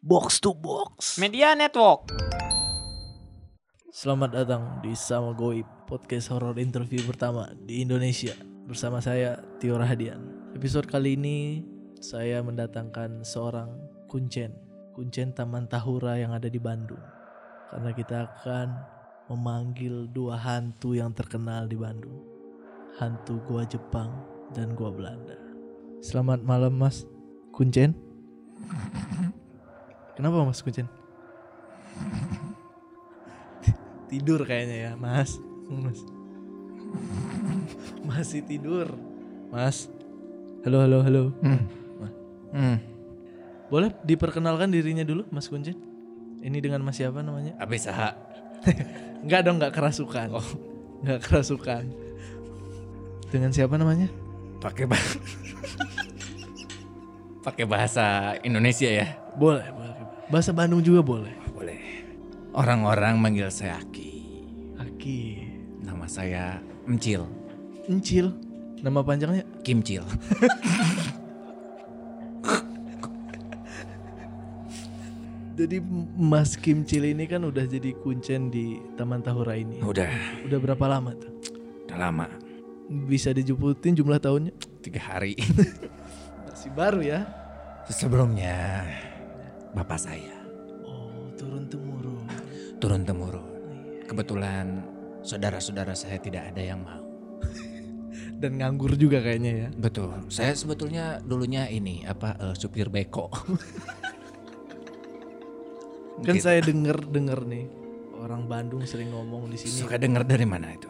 Box to Box. Media Network. Selamat datang di Sama Goib, podcast horror interview pertama di Indonesia. Bersama saya Tio Rahadian. Episode kali ini saya mendatangkan seorang kuncen, kuncen Taman Tahura yang ada di Bandung. Karena kita akan memanggil dua hantu yang terkenal di Bandung. Hantu gua Jepang dan gua Belanda. Selamat malam Mas Kuncen. Kenapa Mas Kuncen? Tidur kayaknya ya, Mas. Mas. Masih tidur. Mas. Halo, halo, halo. Hmm. Hmm. Boleh diperkenalkan dirinya dulu, Mas Kuncen? Ini dengan Mas siapa namanya? Abis ah. Enggak dong, enggak kerasukan. Oh, enggak kerasukan. Dengan siapa namanya? Pakai bahasa Pakai bahasa Indonesia ya. Boleh, boleh. Bahasa Bandung juga boleh. Boleh. Orang-orang manggil saya Aki. Aki. Nama saya Emcil. Encil. Nama panjangnya? Kimcil. Jadi Mas Kim Cil ini kan udah jadi kuncen di Taman Tahura ini. Udah, Udah berapa lama tuh? udah lama. Bisa dijuputin jumlah tahunnya? Tiga hari. Masih baru ya. Sebelumnya bapak saya Oh, turun temurun. turun temurun. Kebetulan saudara-saudara saya tidak ada yang mau. Dan nganggur juga kayaknya ya. Betul. Saya sebetulnya dulunya ini apa eh, supir beko. Kan Gitu. saya denger denger nih orang Bandung sering ngomong di sini. Suka dengar dari mana itu?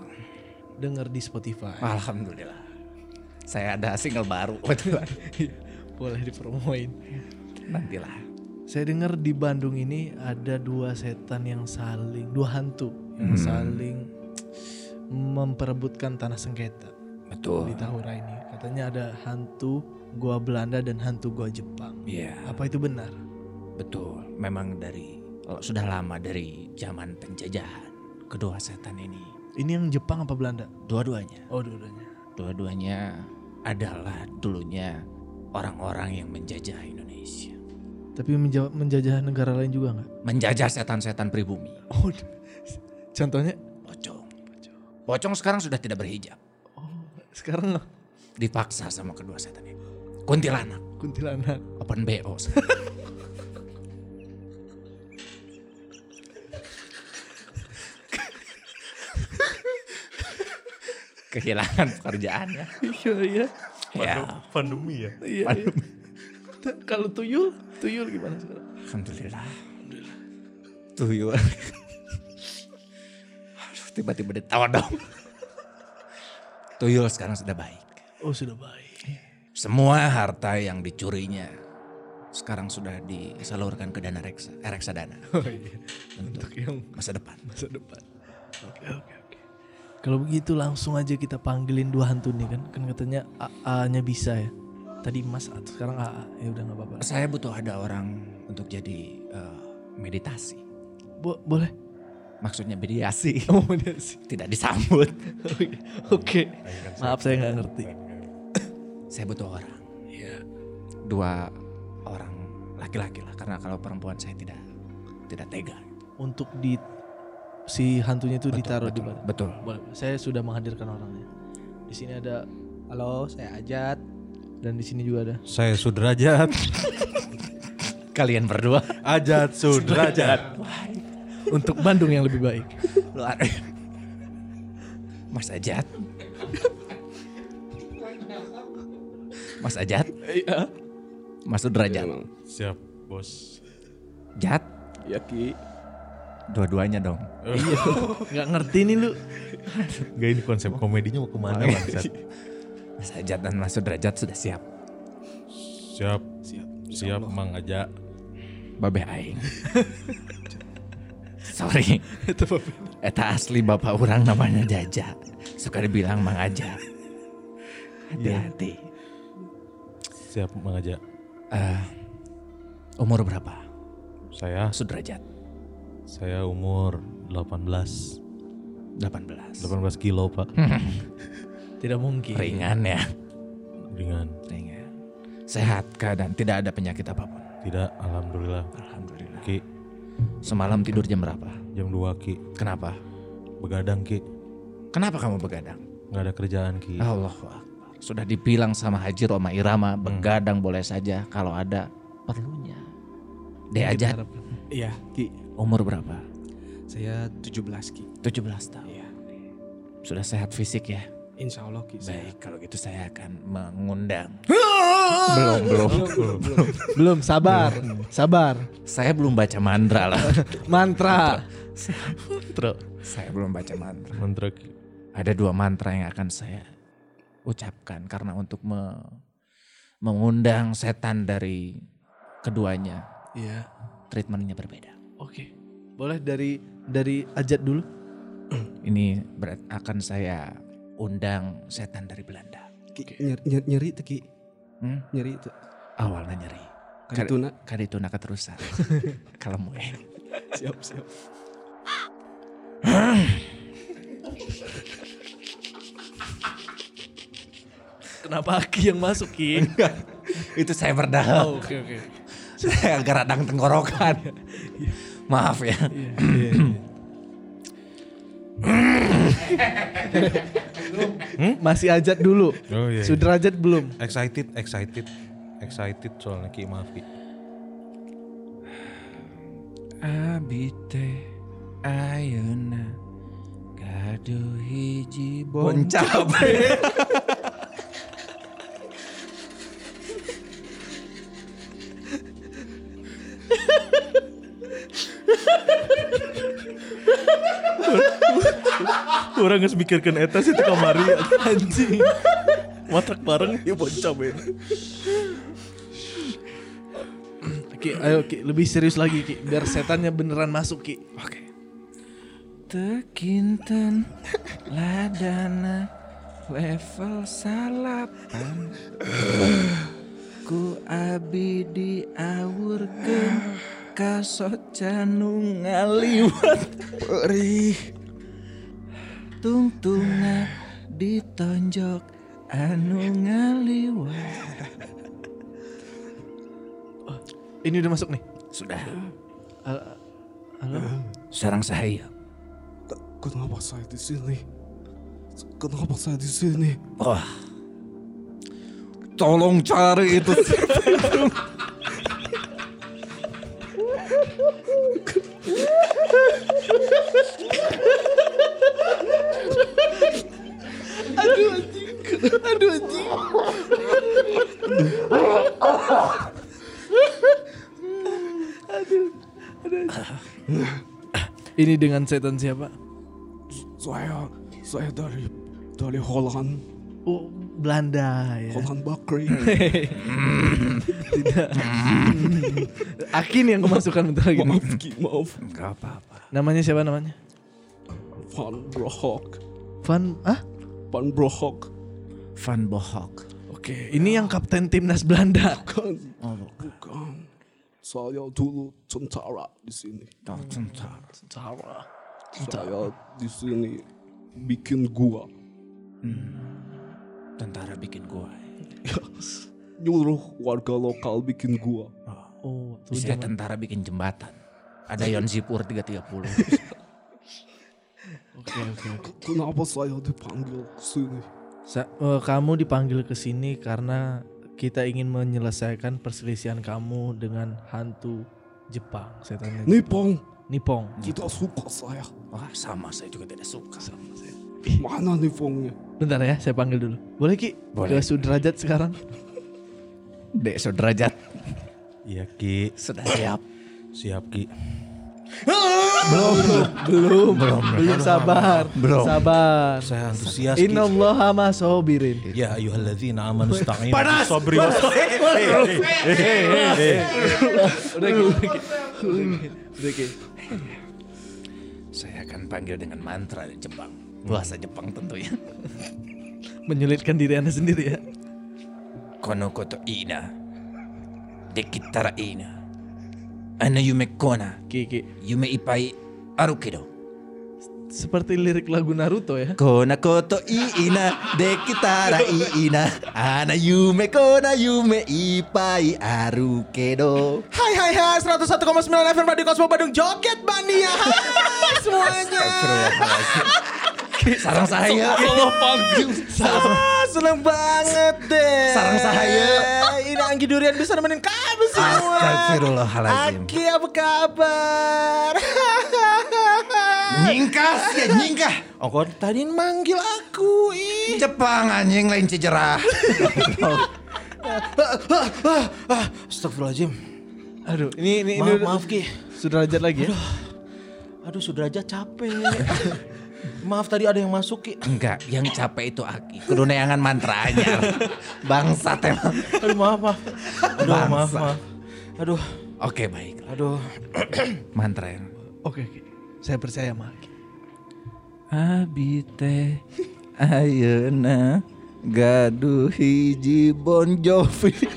Denger di Spotify. Alhamdulillah. Saya ada single baru. Boleh dipromoin. Nantilah. Saya dengar di Bandung ini ada dua setan yang saling, dua hantu yang Hmm. saling memperebutkan tanah sengketa Betul. di Tahura ini. Katanya ada hantu gua Belanda dan hantu gua Jepang. Iya, Apa itu benar? betul. Memang dari oh, sudah lama dari zaman penjajahan kedua setan ini. Ini yang Jepang apa Belanda? Dua-duanya, Oh, dua-duanya. dua-duanya adalah dulunya orang-orang yang menjajah Indonesia. Tapi menja- menjajah negara lain juga nggak? Menjajah setan-setan pribumi. Oh, contohnya? Pocong. Pocong sekarang sudah tidak berhijab. Oh, sekarang Dipaksa sama kedua setan ini. Kuntilanak, kuntilanak. open BO. Kehilangan pekerjaannya. Iya, iya. Ya, pandemi ya Iya, iya. Kalau tuyul, tuyul gimana sekarang? alhamdulillah. Tuyul. Aduh, tiba-tiba ditawa dong. Tuyul sekarang sudah baik. Oh, sudah baik. Semua harta yang dicurinya sekarang sudah disalurkan ke dana reksa, eh, reksadana Oh iya. Untuk yang masa depan. masa depan. Oke, oke, oke. Kalau begitu langsung aja kita panggilin dua hantu nih kan. Kan katanya AA-nya bisa ya. Tadi Mas atau sekarang AA. Ya udah nggak apa-apa. Saya butuh ada orang untuk jadi eh, meditasi. Bo boleh. Maksudnya mediasi. Oh, dia sih. Tidak disambut. Oke. Oke. Maaf saya nggak ngerti. Saya butuh orang. Iya. Dua orang laki-laki lah. Karena kalau perempuan saya tidak tidak tega. Untuk di si hantunya itu ditaruh di betul, mana? betul. Boleh. Saya sudah menghadirkan orangnya. Di sini ada Halo, saya Ajat. Dan di sini juga ada saya sudrajat Kalian berdua ajat sudrajat untuk Bandung yang lebih baik. luar. Mas Ajat. Mas Ajat. Iya. Mas Sudrajat. siap bos Jat. Ya Ki. Dua-duanya dong. Iya. Nggak ngerti nih lu. Gak ini konsep komedinya mau ke mana bangsat Mas Ajat dan Mas Sudrajat sudah siap. siap Siap. siap mang aja Babe aing. Sorry. Itu apa? Eta asli bapak orang namanya Jaja. Suka dibilang Mang Aja. Hati-hati. siap mang aja Eh, umur berapa? saya Sudrajat. Saya umur 18 18. 18 kilo pak Tidak mungkin. Ringan ya. ringan Ringan. Sehat keadaan, tidak ada penyakit apa pun. Tidak, alhamdulillah. Alhamdulillah. Ki, Semalam tidur jam berapa? jam 2 Ki. Kenapa? Begadang Ki. Kenapa kamu begadang? Nggak ada kerjaan Ki. Allah Sudah dibilang sama Haji Roma Irama, begadang boleh saja kalau ada perlunya. Dek aja Iya, Ki. umur berapa? Saya 17, Ki. 17 tahun. Iya. Sudah sehat fisik ya? Insya Allah, Ki. Baik, kalau gitu saya akan mengundang. belum, belum. belum, sabar. Sabar. Saya belum baca mantra lah. Mantra. saya belum baca mantra. Mantra Ki. Ada dua mantra yang akan saya ucapkan karena untuk me- mengundang setan dari keduanya. Iya. Treatmentnya berbeda. Oke. Boleh dari dari ajat dulu? Ini berat akan saya undang setan dari Belanda. Ki, nyeri, nyeri, nyeri tuh, Ki. Hmm? Nyeri itu. Awalnya nyeri. Kadituna. Kadituna keterusan. Kalau mau ya. Siap, siap. Kenapa Aki yang masuk Ki? Itu saya berdalam. Oh, Oke oke. saya agak radang tenggorokan. Maaf ya. Masih ajat dulu. Oh iya. iya. Sudrajat belum. Excited, excited. Excited soalnya Ki, maaf Ki. Abite ayuna gaduh hiji bon Orang nggak mikirkan etas itu kamari anjing. Matrak bareng ya bocah ben. Ki, ayo Ki, lebih serius lagi Ki, biar setannya beneran masuk Ki. Oke. Tekinten ladana level salapan Ku abi diawurkeun kasocanu ngaliwat perih Tungtunga ditonjok anu ngaliwat Ini udah masuk nih. Sudah Al- Halo. Sarang saya Kenapa saya di sini? Kenapa saya di sini? Wah. Tolong cari itu. Aduh anjing. Ini dengan setan siapa? Saya, saya dari dari Holland, Oh, Belanda ya. Holland Bakri. Tidak. Akin yang kemasukan bentar lagi. maaf, maaf. Gak apa-apa. Namanya siapa namanya? Van Brohok, Van ah? Van Brohok. Van Bohok. Oke, ini yang kapten timnas Belanda. Kan, Oh, bukan. Saya dulu tentara di sini. oh, tentara. Salah. Saya di sini bikin gua. Tentara bikin gua. Nyuruh warga lokal bikin gua. Oh, tuh jangan. tentara bikin jembatan. Ada Yon Zipur 330. Oke, oke, oke. Kenapa saya dipanggil ke sini? Sa- eh, kamu dipanggil ke sini karena kita ingin menyelesaikan perselisihan kamu dengan hantu Jepang, setannya Jepang. Nipong, Nipong. tidak suka saya. Wah sama saya juga tidak suka. Sama saya. Mana Nipongnya? Bentar ya, saya panggil dulu. Boleh Ki? Boleh. Ke Sudrajat sekarang. Dek Sudrajat Iya Ki, sudah siap. siap Ki. Belum, belum, belum, belum, sabar, Belum. sabar. Saya antusias Ki. Inna Allah ma sobirin. Ya ayyuhalladzina amanu ista'inu bis sabri was Udah. Saya akan panggil dengan mantra dari Jepang. Bahasa Jepang tentunya. Menyulitkan diri anda sendiri ya. Kono koto ina. Dekitara ina. Ana yume kona. Ki, Ki. Yume ipai aru kedo. seperti lirik lagu Naruto ya. Kona koto iina dekitara iina ana yume kona yume ipai aru kedo. Hai hai hai 101,9 FM Radio Kosmo Bandung Joget Mania Hai semuanya Sarang saya. Ah, Seneng banget deh Sarang saya. Ini Anggi Durian bisa nemenin kamu semua Astagfirullahaladzim. Aki apa kabar? Nyingkas ya nyingkah. Oh kok tadi manggil aku ih. Jepang anjing lain cijerah. Ah, Astagfirullahaladzim Aduh, ini ini, ini Maaf udah- maaf Ki sudrajat lagi ya. Aduh sudrajat capek Maaf tadi ada yang masuk Ki Enggak, yang capek itu Aki. Kudu neangan mantranya. Bangsat emang. Aduh maaf maaf Aduh maaf Bangsa. maaf Aduh Oke baik. Aduh Mantra yang. Oke, oke. Saya percaya sama Aki. Abi teh ayeuna gaduh hiji Bon Jovi.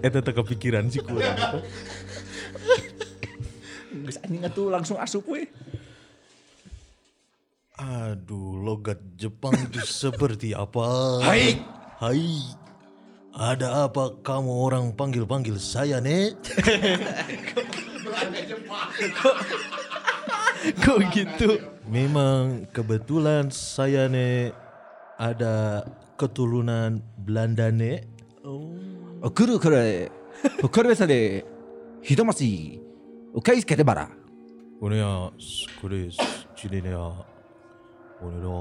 Eta teka pikiran sih kurang Geus anjing atuh langsung asup we. Aduh, logat Jepang itu seperti apa? Hai. Hai. Ada apa kamu orang panggil-panggil saya, Nek? Kok gitu? Memang kebetulan saya, Nek, ada keturunan Belanda, Nek. Oh, kuru kure. Kure besa de hitomasi. Ukai skete bara. Ini ya, kure, sini ya. Ini ya.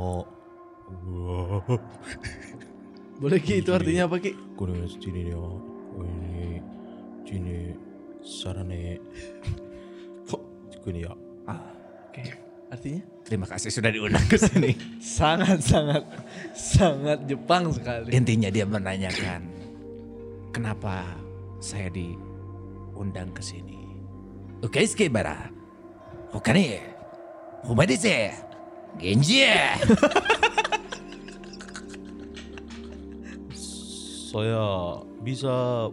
Wah. Boleh Ki, itu artinya apa Ki? Kure, sini ya. Ini, sini, sarane. Ini ya. Oke. Artinya? Terima kasih sudah diundang ke sini. Sangat sangat sangat Jepang sekali. Intinya dia menanyakan kenapa saya diundang ke sini. Ukai skete bara. Hokani. Homa desu. Genji. Saya bisa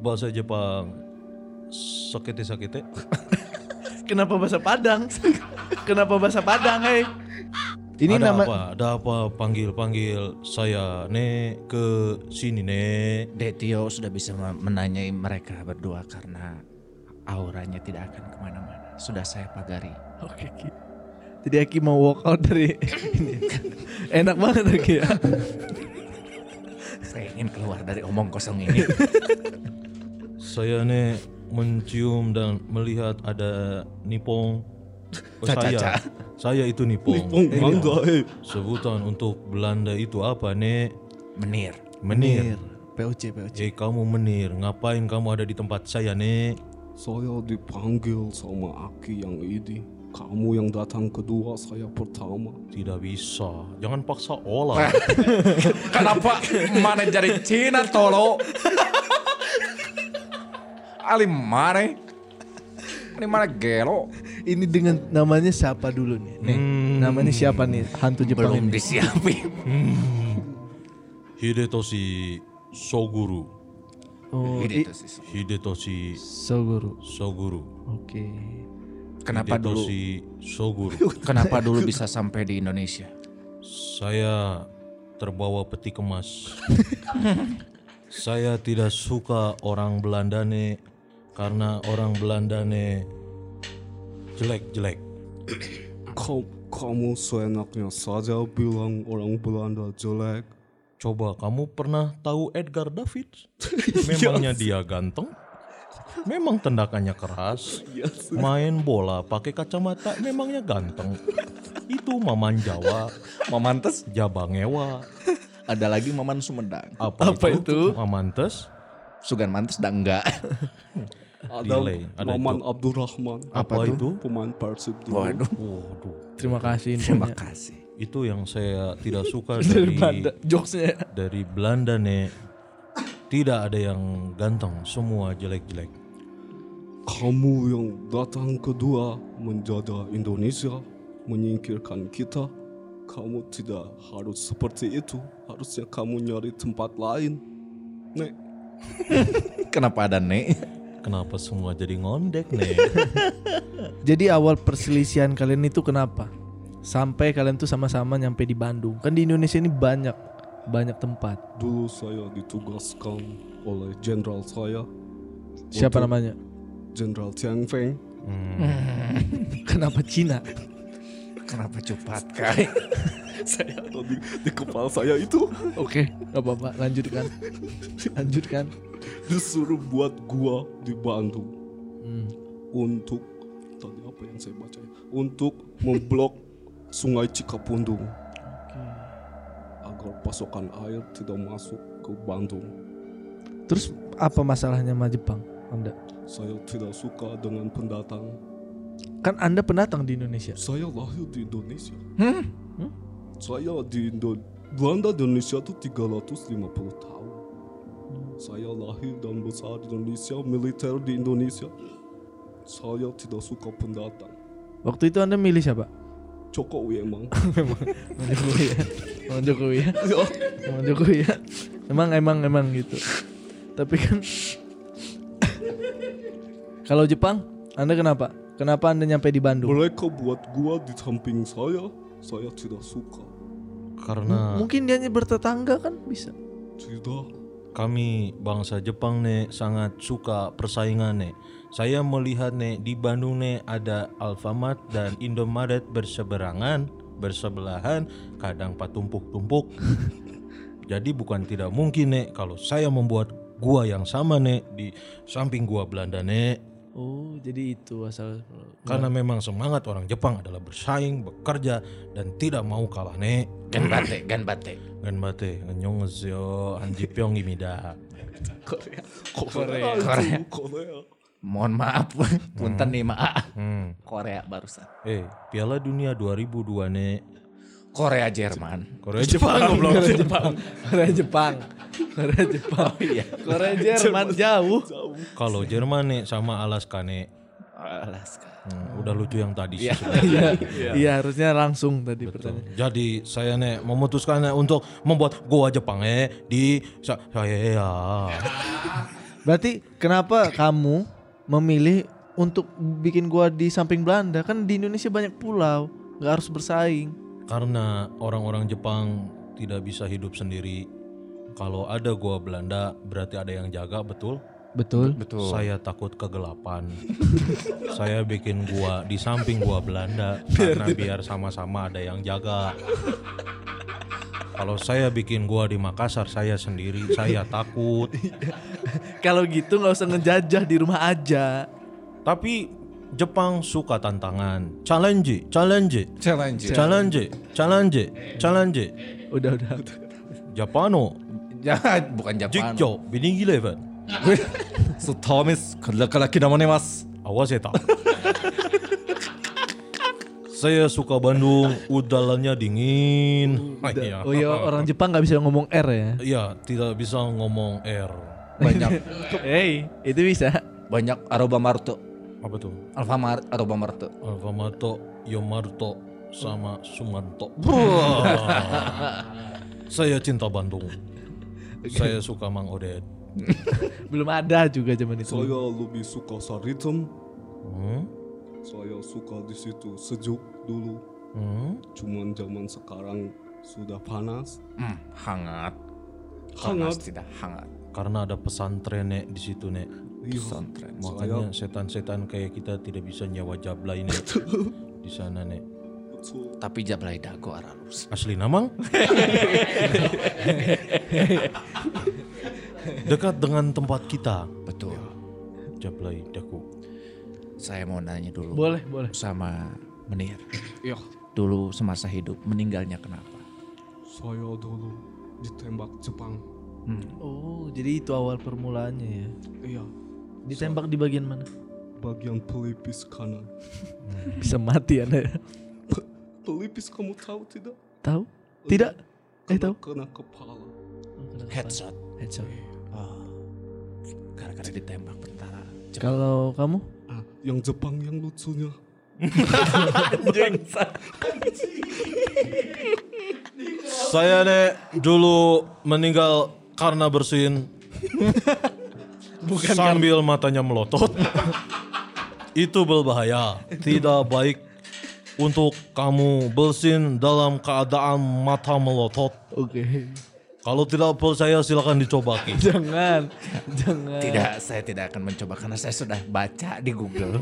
bahasa Jepang sakete-sakete. Kenapa bahasa Padang? Kenapa bahasa Padang, hei? Ini ada nama apa? Ada apa panggil-panggil saya nek ke sini nek. Detio sudah bisa me- menanyai mereka berdua karena auranya tidak akan ke mana-mana. Sudah saya pagari. Oke, Ki. Jadi Aki mau walk out dari ini. Enak banget Aki ya. Saya ingin keluar dari omong kosong ini. Saya nek mencium dan melihat ada nipong. Oh, Caca, saya, caca. saya itu nipong. Nipong mangga eh. Sebutan untuk Belanda itu apa nek? Menir. Menir. POC, POC. Eh kamu menir, ngapain kamu ada di tempat saya nek? Saya dipanggil sama Aki yang ini. Kamu yang datang kedua, saya pertama. Tidak bisa, jangan paksa olah. Kenapa mana jadi Cina tolo? Ali mana? Ini mana gelo? Ini dengan namanya siapa dulu nih? Nih, namanya siapa nih hantu Jepang Belum ini? disiapin. Hidetoshi Soguru. Oh. Hidetoshi Soguru. Soguru. Oke. Kenapa dulu? Hidetoshi Soguru. Kenapa dulu bisa sampai di Indonesia? Saya terbawa peti kemas. Saya tidak suka orang Belanda nih karena orang Belanda nih jelek-jelek. Kamu, kamu seenaknya saja bilang orang Belanda jelek. Coba kamu pernah tahu Edgar David? Memangnya dia ganteng? Memang tendakannya keras. Main bola pakai kacamata memangnya ganteng. Itu Maman Jawa, Mamantes? Jabangewa. Ada lagi Maman Sumedang. Apa, Apa itu? Mamantes? Sugan Mantes dah enggak. Ada Delay, ada Maman itu. Abdurrahman. Apa, itu? Pemain Persib dulu. Waduh. Waduh, Terima kasih Terima kasih. itu yang saya tidak suka Dari dari Belanda. Jokesnya. dari Belanda nih. Tidak ada yang ganteng, semua jelek-jelek. Kamu yang datang kedua menjaga Indonesia. menyingkirkan kita. Kamu tidak harus seperti itu. Harusnya kamu nyari tempat lain. Nek, Kenapa ada nek? Kenapa semua jadi ngondek nih? Jadi awal perselisihan kalian itu kenapa? Sampai kalian tuh sama-sama nyampe di Bandung. Kan di Indonesia ini banyak banyak tempat. dulu saya ditugaskan oleh jenderal saya, Siapa Untuk- namanya? Jenderal Tiang Feng. Kenapa Cina? Kenapa cepat kai? Saya di, di kepala saya itu Oke, nggak apa-apa. Lanjutkan. Lanjutkan. disuruh buat gua di Bandung Hmm. untuk tadi apa yang saya baca ya? Untuk memblok Sungai Cikapundung agar pasokan air tidak masuk ke Bandung. Terus apa masalahnya sama Jepang? Anda? Saya tidak suka dengan pendatang. Kan Anda pendatang di Indonesia. Saya lahir di Indonesia. Hmm? Saya di Indo Belanda di Indonesia itu 350 tahun. Saya lahir dan besar di Indonesia, militer di Indonesia. Saya tidak suka pendatang. Waktu itu Anda milih siapa? Jokowi emang. Emang Jokowi ya. Emang Jokowi ya. Emang Jokowi ya. Emang emang emang gitu. Tapi kan kalau Jepang, Anda kenapa? Kenapa Anda nyampe di Bandung? Mereka buat gua di samping saya, saya tidak suka. Karena Mungkin dia bertetangga kan bisa. Tidak. kami bangsa Jepang nih sangat suka persaingan nih. Saya melihat nih di Bandung nih ada Alfamart dan Indomaret berseberangan, bersebelahan, kadang patumpuk-tumpuk. Jadi bukan tidak mungkin nih kalau saya membuat gua yang sama nih di samping gua Belanda nih. Oh, jadi itu asal Karena memang semangat orang Jepang adalah bersaing, bekerja dan tidak mau kalah nih. Gan bate, gan bate. Gan bate, annyeonghaseyo, hanjipyeong imida. Korea. Korea. Korea. Korea. Mohon maaf, punten nih maaf. Hmm. Korea barusan. Eh, Piala Dunia 2002 nih. Korea Jerman. Korea Jepang goblok. Korea Jepang. Korea Jepang. Korea Jepang. iya. Korea Jerman jauh. Kalau Jerman nih sama Alaska nih. Alaska. Hmm, udah lucu yang tadi sih. Iya. sebenarnya. Iya, iya harusnya langsung tadi Betul. pertanyaan. Jadi saya nih memutuskan nih untuk membuat goa Jepang eh di sa- saya ya. Berarti kenapa kamu memilih untuk bikin gua di samping Belanda? Kan di Indonesia banyak pulau, nggak harus bersaing. Karena orang-orang Jepang tidak bisa hidup sendiri. Kalau ada goa Belanda berarti ada yang jaga, betul? Betul. Betul. Saya takut kegelapan. saya bikin gua di samping gua Belanda karena biar sama-sama ada yang jaga. Kalau saya bikin gua di Makassar saya sendiri, saya takut. Kalau gitu nggak usah ngejajah di rumah aja. Tapi Jepang suka tantangan. Challenge, challenge, Challenge. challenge, challenge, challenge. Udah udah. Japano, Jangan, bukan Jepang. Jikjo, Winning Eleven. So Thomas, laki-laki namanya Mas. Awas ya tak. Saya suka Bandung, udalannya dingin. Iya. Oh iya orang Jepang nggak bisa ngomong R ya. Iya, tidak bisa ngomong R. Banyak Hey, itu bisa. banyak Aroba Maruto. Apa tuh? Alfamart Aroba Maruto. Alfamato, Yomaruto, sama Sumanto. Saya cinta Bandung. Saya suka Mang Odet. Belum ada juga zaman itu. Saya lebih suka Saritem. Hmm? Saya suka di situ sejuk dulu. Hmm? Cuman zaman sekarang sudah panas. Hmm, hangat. Hangat. Panas tidak hangat. Karena ada pesantren nek di situ nek. Iya. Pesantren. Makanya setan-setan kayak kita tidak bisa nyawa jablay nek. di sana nek. Betul. Tapi jablay dago aralus. Asli namang? Dekat dengan tempat kita. Betul. Jablay daku. Saya mau nanya dulu Boleh, boleh. sama Menir. Iya. Dulu semasa hidup meninggalnya kenapa? Saya dulu ditembak Jepang. Hmm. Oh, jadi itu awal permulaannya ya. Iya. Ditembak di bagian mana? Bagian pelipis kanan. Bisa mati Anda. Pelipis kamu tahu tidak? Tahu? Tidak? Eh tahu? Kena kepala. Headshot. Headshot. Oh. Gara-gara ditembak tentara. Kalau kamu? Ah, yang Jepang yang lucunya Saya nih dulu meninggal karena bersin sambil matanya melotot. Itu berbahaya, tidak baik untuk kamu bersin dalam keadaan mata melotot. Oke. Kalau tidak percaya silakan dicoba. Jangan. Jangan. Tidak, saya tidak akan mencoba karena saya sudah baca di Google.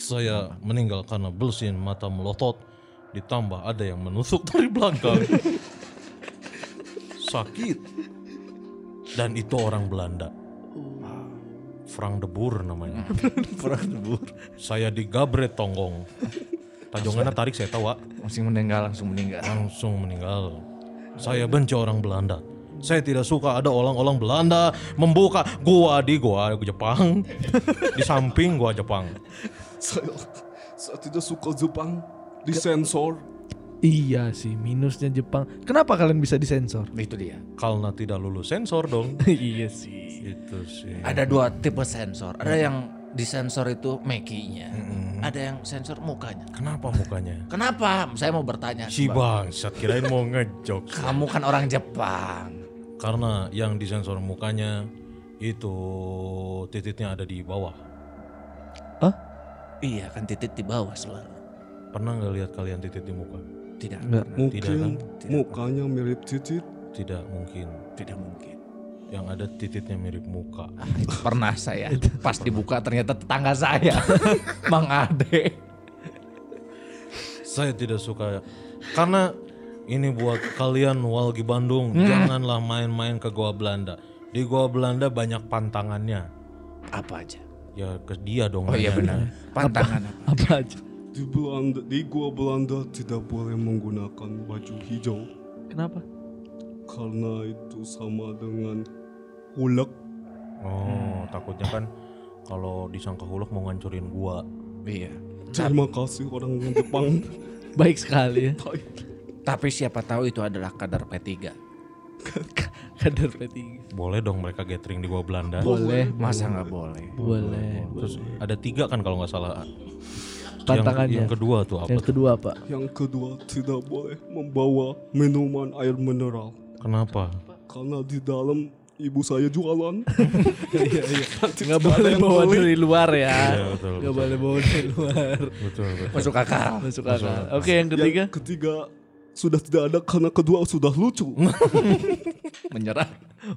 Saya meninggal karena bersin mata melotot ditambah ada yang menusuk dari belakang. Sakit. Dan itu orang Belanda. Frank de Boer namanya. Perang debur. Saya digabret tonggong. Tajongannya tarik saya tahu. Langsung meninggal, langsung meninggal. langsung meninggal. Saya benci orang Belanda. Saya tidak suka ada orang-orang Belanda membuka gua di gua Jepang. di samping gua Jepang. Saya saya tidak suka Jepang. Disensor. Iya sih, minusnya Jepang. Kenapa kalian bisa disensor? Itu dia. Karena tidak lulus sensor dong. iya sih. Itu sih. Ada dua tipe sensor. Ada yang disensor itu mekinya. Ada yang sensor mukanya. Kenapa mukanya? Kenapa? Saya mau bertanya. Si Bang. bangsat kirain mau ngejok. Kamu kan orang Jepang. Karena yang disensor mukanya itu titiknya ada di bawah. Iya kan titik di bawah selalu. Pernah nggak lihat kalian titik di muka? Tidak. Enggak. Mungkin Tidak, mukanya mirip titit. Tidak mungkin. Tidak mungkin. Yang ada titiknya mirip muka. Ah, itu pernah saya. Pas dibuka ternyata tetangga saya. Mang Ade. Saya tidak suka karena ini buat kalian walgi Bandung janganlah main-main ke Goa Belanda. Di Goa Belanda banyak pantangannya. Apa aja? Ya ke dia dong. Oh iya benar. Pantangan apa? Apa aja? Di Belanda, di gua Belanda tidak boleh menggunakan baju hijau Kenapa? karena itu sama dengan hulek. Oh, takutnya kan kalau disangka huluk mau ngancurin gua. Iya. Terima kasih orang Jepang. Baik sekali ya. Tapi siapa tahu itu adalah kadar P3. Kadar P3. Boleh dong mereka gathering di Goa Belanda. Boleh. Masa nggak boleh? Boleh. Terus ada tiga kan kalau nggak salah. Pantangannya. Yang, yang kedua tuh apa? Yang tuh? kedua apa? Yang kedua tidak boleh membawa minuman air mineral Kenapa? karena di dalam ibu saya jualan. Iya iya. Nanti Nggak tidak ada boleh bawa dari luar ya. Iya, betul, Nggak betul. boleh bawa dari luar. Betul, betul. Masuk akal. Masuk akal. Oke yang ketiga. Yang ketiga sudah tidak ada karena kedua sudah lucu. Menyerah.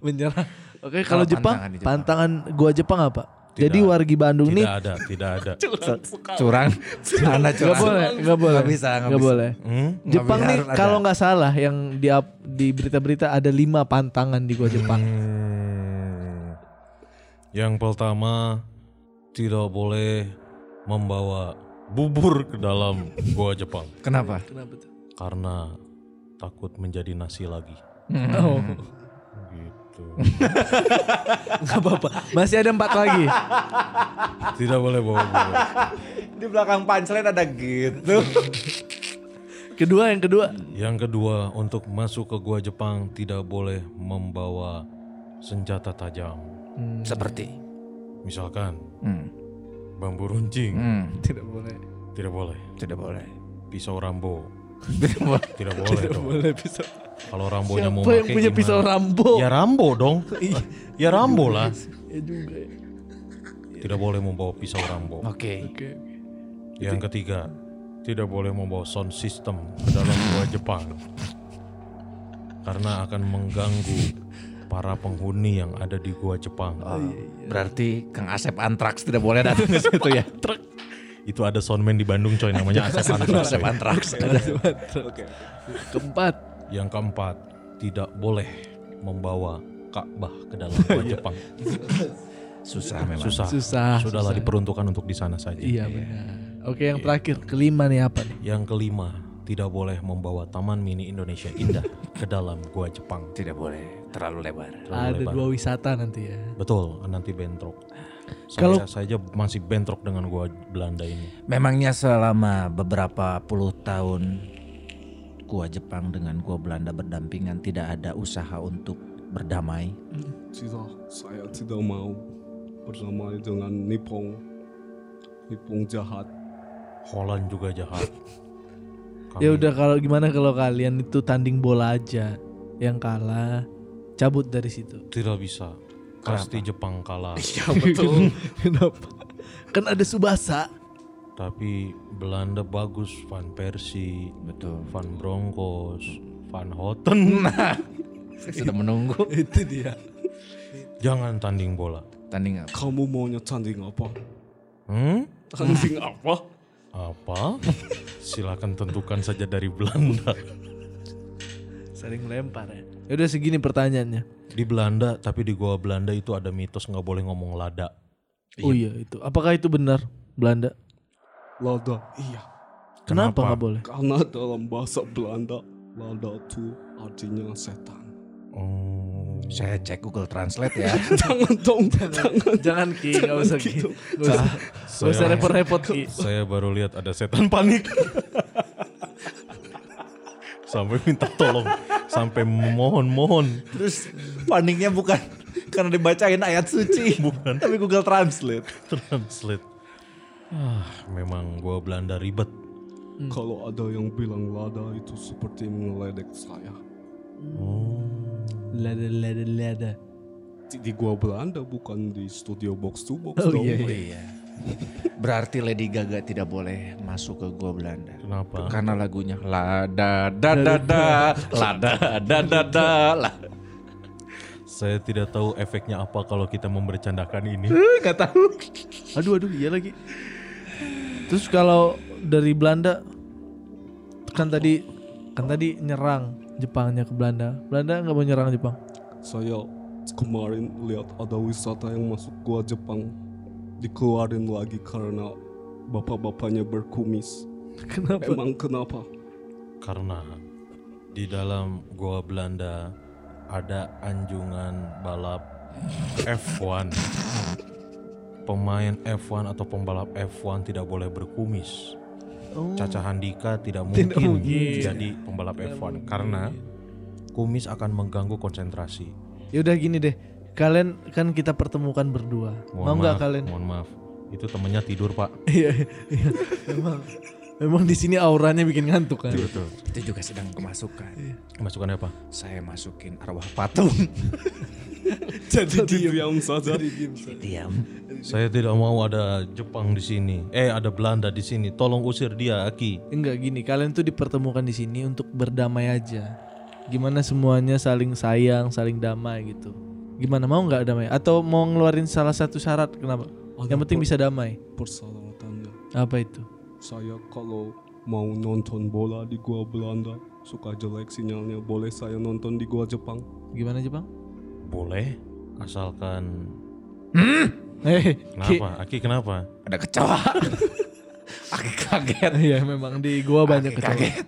Menyerah. Oke kalau Kalau Jepang, Jepang. pantangan gua Jepang apa? Tidak. Jadi wargi Bandung Tidak nih ada, tidak ada. Curang. Anda nggak curang. boleh, nggak boleh, Nggak bisa, nggak nggak bisa. boleh. Hmm? Jepang Nggak nih kalau ada. nggak salah yang di di berita-berita ada lima pantangan di gua Jepang. Hmm. Yang pertama tidak boleh membawa bubur ke dalam gua Jepang Kenapa? Kenapa tuh? karena takut menjadi nasi lagi. Oh, Gitu. nggak apa-apa. Masih ada empat lagi. Tidak boleh bawa. Di belakang punchline ada gitu. Kedua yang kedua. Yang kedua untuk masuk ke gua Jepang tidak boleh membawa senjata tajam. Seperti. Misalkan Hmm. bambu runcing, Hmm. Tidak boleh. tidak boleh. Tidak boleh. Pisau Rambo, Tidak boleh. tidak boleh dong. Boleh pisau. Kalau Rambonya mau Siapa yang pakai punya gimana? pisau Rambo? Ya Rambo dong. ya Rambo lah. Ya juga. ya. Tidak boleh membawa pisau Rambo. Oke. Oke. Yang ketiga, tidak boleh membawa sound system ke dalam gua Jepang. Karena akan mengganggu para penghuni yang ada di gua Jepang. Oh, Berarti Kang Asep Antrax tidak boleh datang ke situ ya. Itu ada soundman di Bandung coy namanya Asep Antrax. Asep. Antrax. Oke. Keempat. Yang keempat, tidak boleh membawa Ka'bah ke dalam gua Jepang. Susah memang. Susah. Susah. Sudahlah susah. diperuntukkan untuk di sana saja. Iya benar. Oke yang terakhir kelima nih apa nih? Yang kelima, tidak boleh membawa Taman Mini Indonesia Indah ke dalam gua Jepang. Tidak boleh. Terlalu lebar. Terlalu Ada lebar. dua wisata nanti ya. Betul, nanti bentrok. Saya, Kalau- saya aja masih bentrok dengan gua Belanda ini. Memangnya selama beberapa puluh tahun gua Jepang dengan gua Belanda berdampingan tidak ada usaha untuk berdamai. Tidak, saya tidak mau berdamai dengan Nippon. Nippon jahat. Holland juga jahat. Kami- Ya udah kalau gimana kalau kalian itu tanding bola aja. Yang kalah cabut dari situ. Tidak bisa. Pasti Jepang kalah. Ya betul. Kenapa? Kan ada Subasa. Tapi Belanda bagus. Van Persie, Betul. Van Bronckhorst, Van Houten. Saya sudah menunggu. itu dia. Jangan tanding bola. Tanding apa? Kamu maunya tanding apa? Hmm? Tanding apa? Apa? Silakan tentukan saja dari Belanda. Sering lempar ya. Ya udah segini pertanyaannya. Di Belanda, tapi di gua Belanda itu ada mitos nggak boleh ngomong lada. Oh iya itu. Apakah itu benar Belanda? Lada. Iya. Kenapa nggak boleh? Karena dalam bahasa Belanda, lada itu artinya setan. Oh. Saya cek Google Translate ya. jangan dong, jangan. Jangan Ki, nggak usah. Nggak usah. Nggak usah repot-repot Ki. Saya baru lihat ada setan panik. sampai minta tolong, sampai mohon-mohon. Terus paniknya bukan karena dibacain ayat suci. Bukan. Tapi Google Translate. Translate. Ah, memang gua Belanda ribet. Kalau ada yang bilang lada itu seperti mengeledek saya. Lada lada lada. Di, di gua Belanda bukan di studio box to box Oh dong. iya, Oh iya. Berarti Lady Gaga tidak boleh masuk ke gua Belanda. Kenapa? Karena lagunya la da da da da la da da da da la. Saya tidak tahu efeknya apa kalau kita membercandakan ini. Gak tahu. Aduh aduh iya lagi. Terus kalau dari Belanda kan tadi kan tadi nyerang Jepangnya ke Belanda. Belanda nggak mau nyerang Jepang. Saya kemarin lihat ada wisata yang masuk gua Jepang dikeluarin lagi karena bapak-bapaknya berkumis. Kenapa? Emang kenapa? Karena di dalam gua Belanda ada anjungan balap F1. Pemain F1 atau pembalap F1 tidak boleh berkumis. Caca Handika tidak mungkin, mungkin. jadi pembalap F1 karena kumis akan mengganggu konsentrasi. Ya udah gini deh. Kalian kan kita pertemukan berdua. mau Mohon nggak maaf, kalian? Mohon maaf. Itu temennya tidur, Pak. Iya, iya. Memang memang di sini auranya bikin ngantuk kan. Betul. Itu juga sedang kemasukan. Masukannya apa? Saya masukin arwah patung. Jadi diam saja. Diam. Saya tidak mau ada Jepang di sini. Eh, ada Belanda di sini. Tolong usir dia, Aki. Enggak gini, kalian tuh dipertemukan di sini untuk berdamai aja. Gimana semuanya saling sayang, saling damai gitu. Gimana mau nggak damai? Atau mau ngeluarin salah satu syarat? Kenapa? Ada Yang penting bisa damai. Persyaratannya. Apa itu? Saya kalau mau nonton bola di gua Belanda suka jelek sinyalnya boleh saya nonton di gua Jepang Gimana Jepang? Boleh, asalkan Eh, Ki. kenapa? Aki kenapa? Ada kecoa. Aku kaget. Iya memang di gua banyak Aki kecoa. kaget.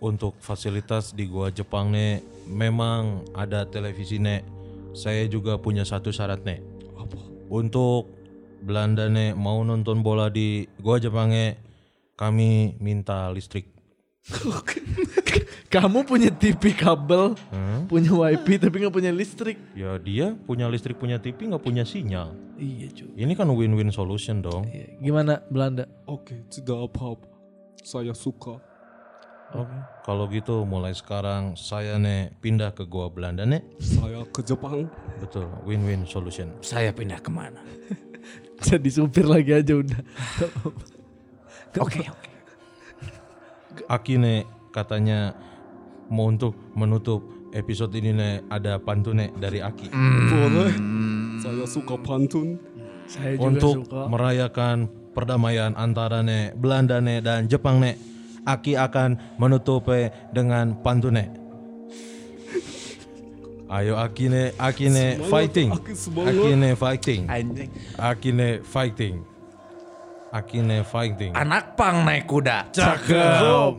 Untuk fasilitas di gua Jepang nih memang ada televisi nek. Saya juga punya satu syarat nek. apa Untuk Belanda nek mau nonton bola di gua Jepang nek kami minta listrik. Kamu punya TV kabel, Hmm? punya wifi tapi nggak punya listrik. Ya dia punya listrik punya TV nggak punya sinyal. Iya cuy. Ini kan win-win solution dong. Iya. Gimana Belanda? oke tidak apa-apa saya suka Oke. Kalau gitu mulai sekarang saya nek pindah ke gua Belanda nek. saya ke Jepang Betul, win-win solution. Saya pindah ke mana? Jadi supir lagi aja udah. Oke, oke. Aki nek katanya mau untuk menutup episode ini nek ada pantun nek dari Aki. boleh saya suka pantun Saya juga untuk suka. merayakan perdamaian antara nek Belanda nek dan Jepang nek. Aki akan menutup dengan pantun nek. Ayo Aki nek, Aki Semangat, fighting. Aki nek fighting. Aki nek fighting. Aki nek fighting. Anak pang naik kuda. Cakep.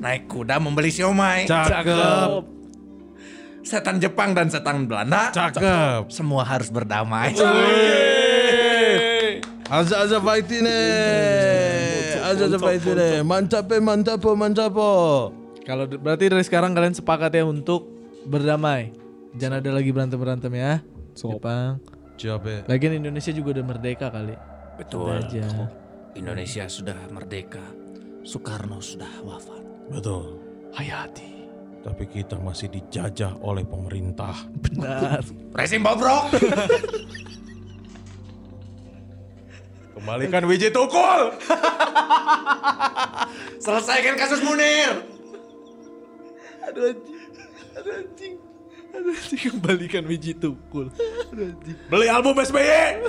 Naik kuda membeli siomay. Cakep. Setan Jepang dan setan Belanda. Cakep. Semua harus berdamai. Aza aza fighting nih. Aza aza fighting nih. Mantap eh, mantap oh, mantap oh. Kalau berarti dari sekarang kalian sepakat ya untuk berdamai. Jangan ada lagi berantem berantem ya. Jepang. Siap eh. Lagian Indonesia juga udah merdeka kali. Betul. Aja. Indonesia sudah merdeka. Soekarno sudah wafat. Betul. Hayati. Tapi kita masih dijajah oleh pemerintah. Benar. Resim bobrok. Kembalikan Wiji Tukul. Selesaikan kasus Munir. Aduh anjing. Aduh anjing. Anjing kembalikan biji tukul. Beli album SBY.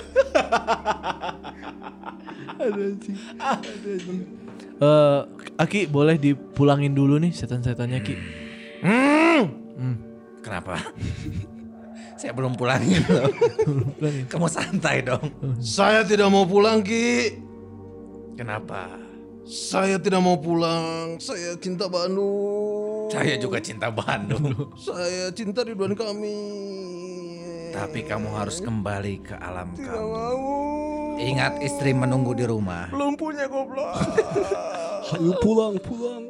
Anjing. Eh, Aki boleh dipulangin dulu nih setan-setannya Ki. Kenapa? Saya belum pulangin loh. Pulangin. Kamu santai dong. Saya tidak mau pulang Ki. Kenapa? Saya tidak mau pulang. Saya cinta Bandung. Saya juga cinta Bandung. Saya cinta Ridwan kami. Tapi kamu harus kembali ke alam Tidak kamu. mau. Ingat istri menunggu di rumah. Belum punya goblok. Ayo pulang, pulang.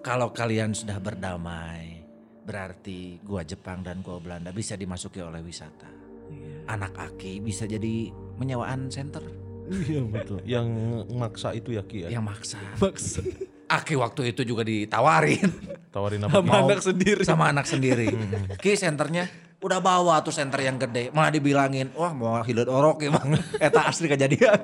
Kalau kalian sudah berdamai, berarti gua Jepang dan gua Belanda bisa dimasuki oleh wisata. Anak Aki bisa jadi menyewaan center Iya betul. Yang maksa itu ya Ki ya. yang maksa. Maksa. Aki waktu itu juga ditawarin Tawarin apa? Sama Mau- anak sendiri. sama anak sendiri. Ki senternya udah bawa tuh senter yang gede, malah dibilangin, wah mau hilet orok ya bang. Eta asli kejadian.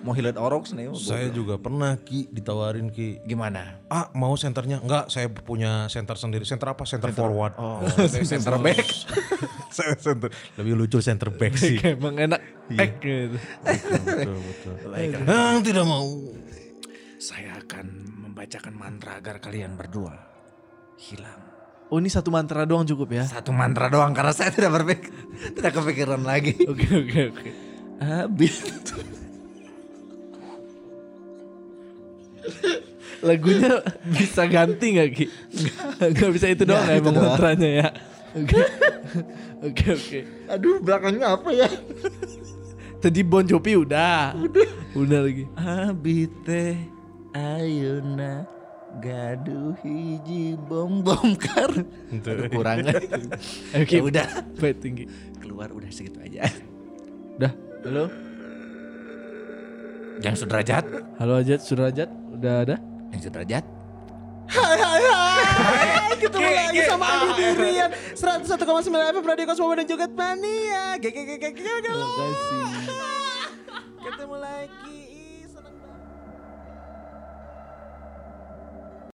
mau hilet orok sih. Saya juga pernah Ki ditawarin Ki. Gimana? Ah mau senternya? Enggak, saya punya center sendiri. Center apa? Center, forward. Oh, center back. saya center. Lebih lucu center back sih. Kayak emang enak. Iya. Ek gitu. betul, betul. Tidak mau. Saya akan membacakan mantra agar kalian berdua hilang. Oh ini satu mantra doang cukup ya? Satu mantra doang karena saya tidak berpikir, tidak kepikiran lagi. Oke oke oke. Habis. Lagunya bisa ganti gak Ki? Gak bisa itu doang ya itu emang doang. mantranya ya? Oke. Oke oke. Aduh belakangnya apa ya? Tadi Bon Jovi udah. Udah. Udah lagi. Abite ayuna gaduh hiji bom bom kar. Aduh, kurang. Oke. Ya udah. Baik tinggi. Keluar udah segitu aja. Udah. Halo. Yang sudrajat, Halo Ajat, Surajat. Udah ada? yang sudrajat. Ketemu lagi sama Andi Dirian 101,9 FM Radio Kosmo dan Joget Mania gek, gek, gek. Terima kasih. Ketemu lagi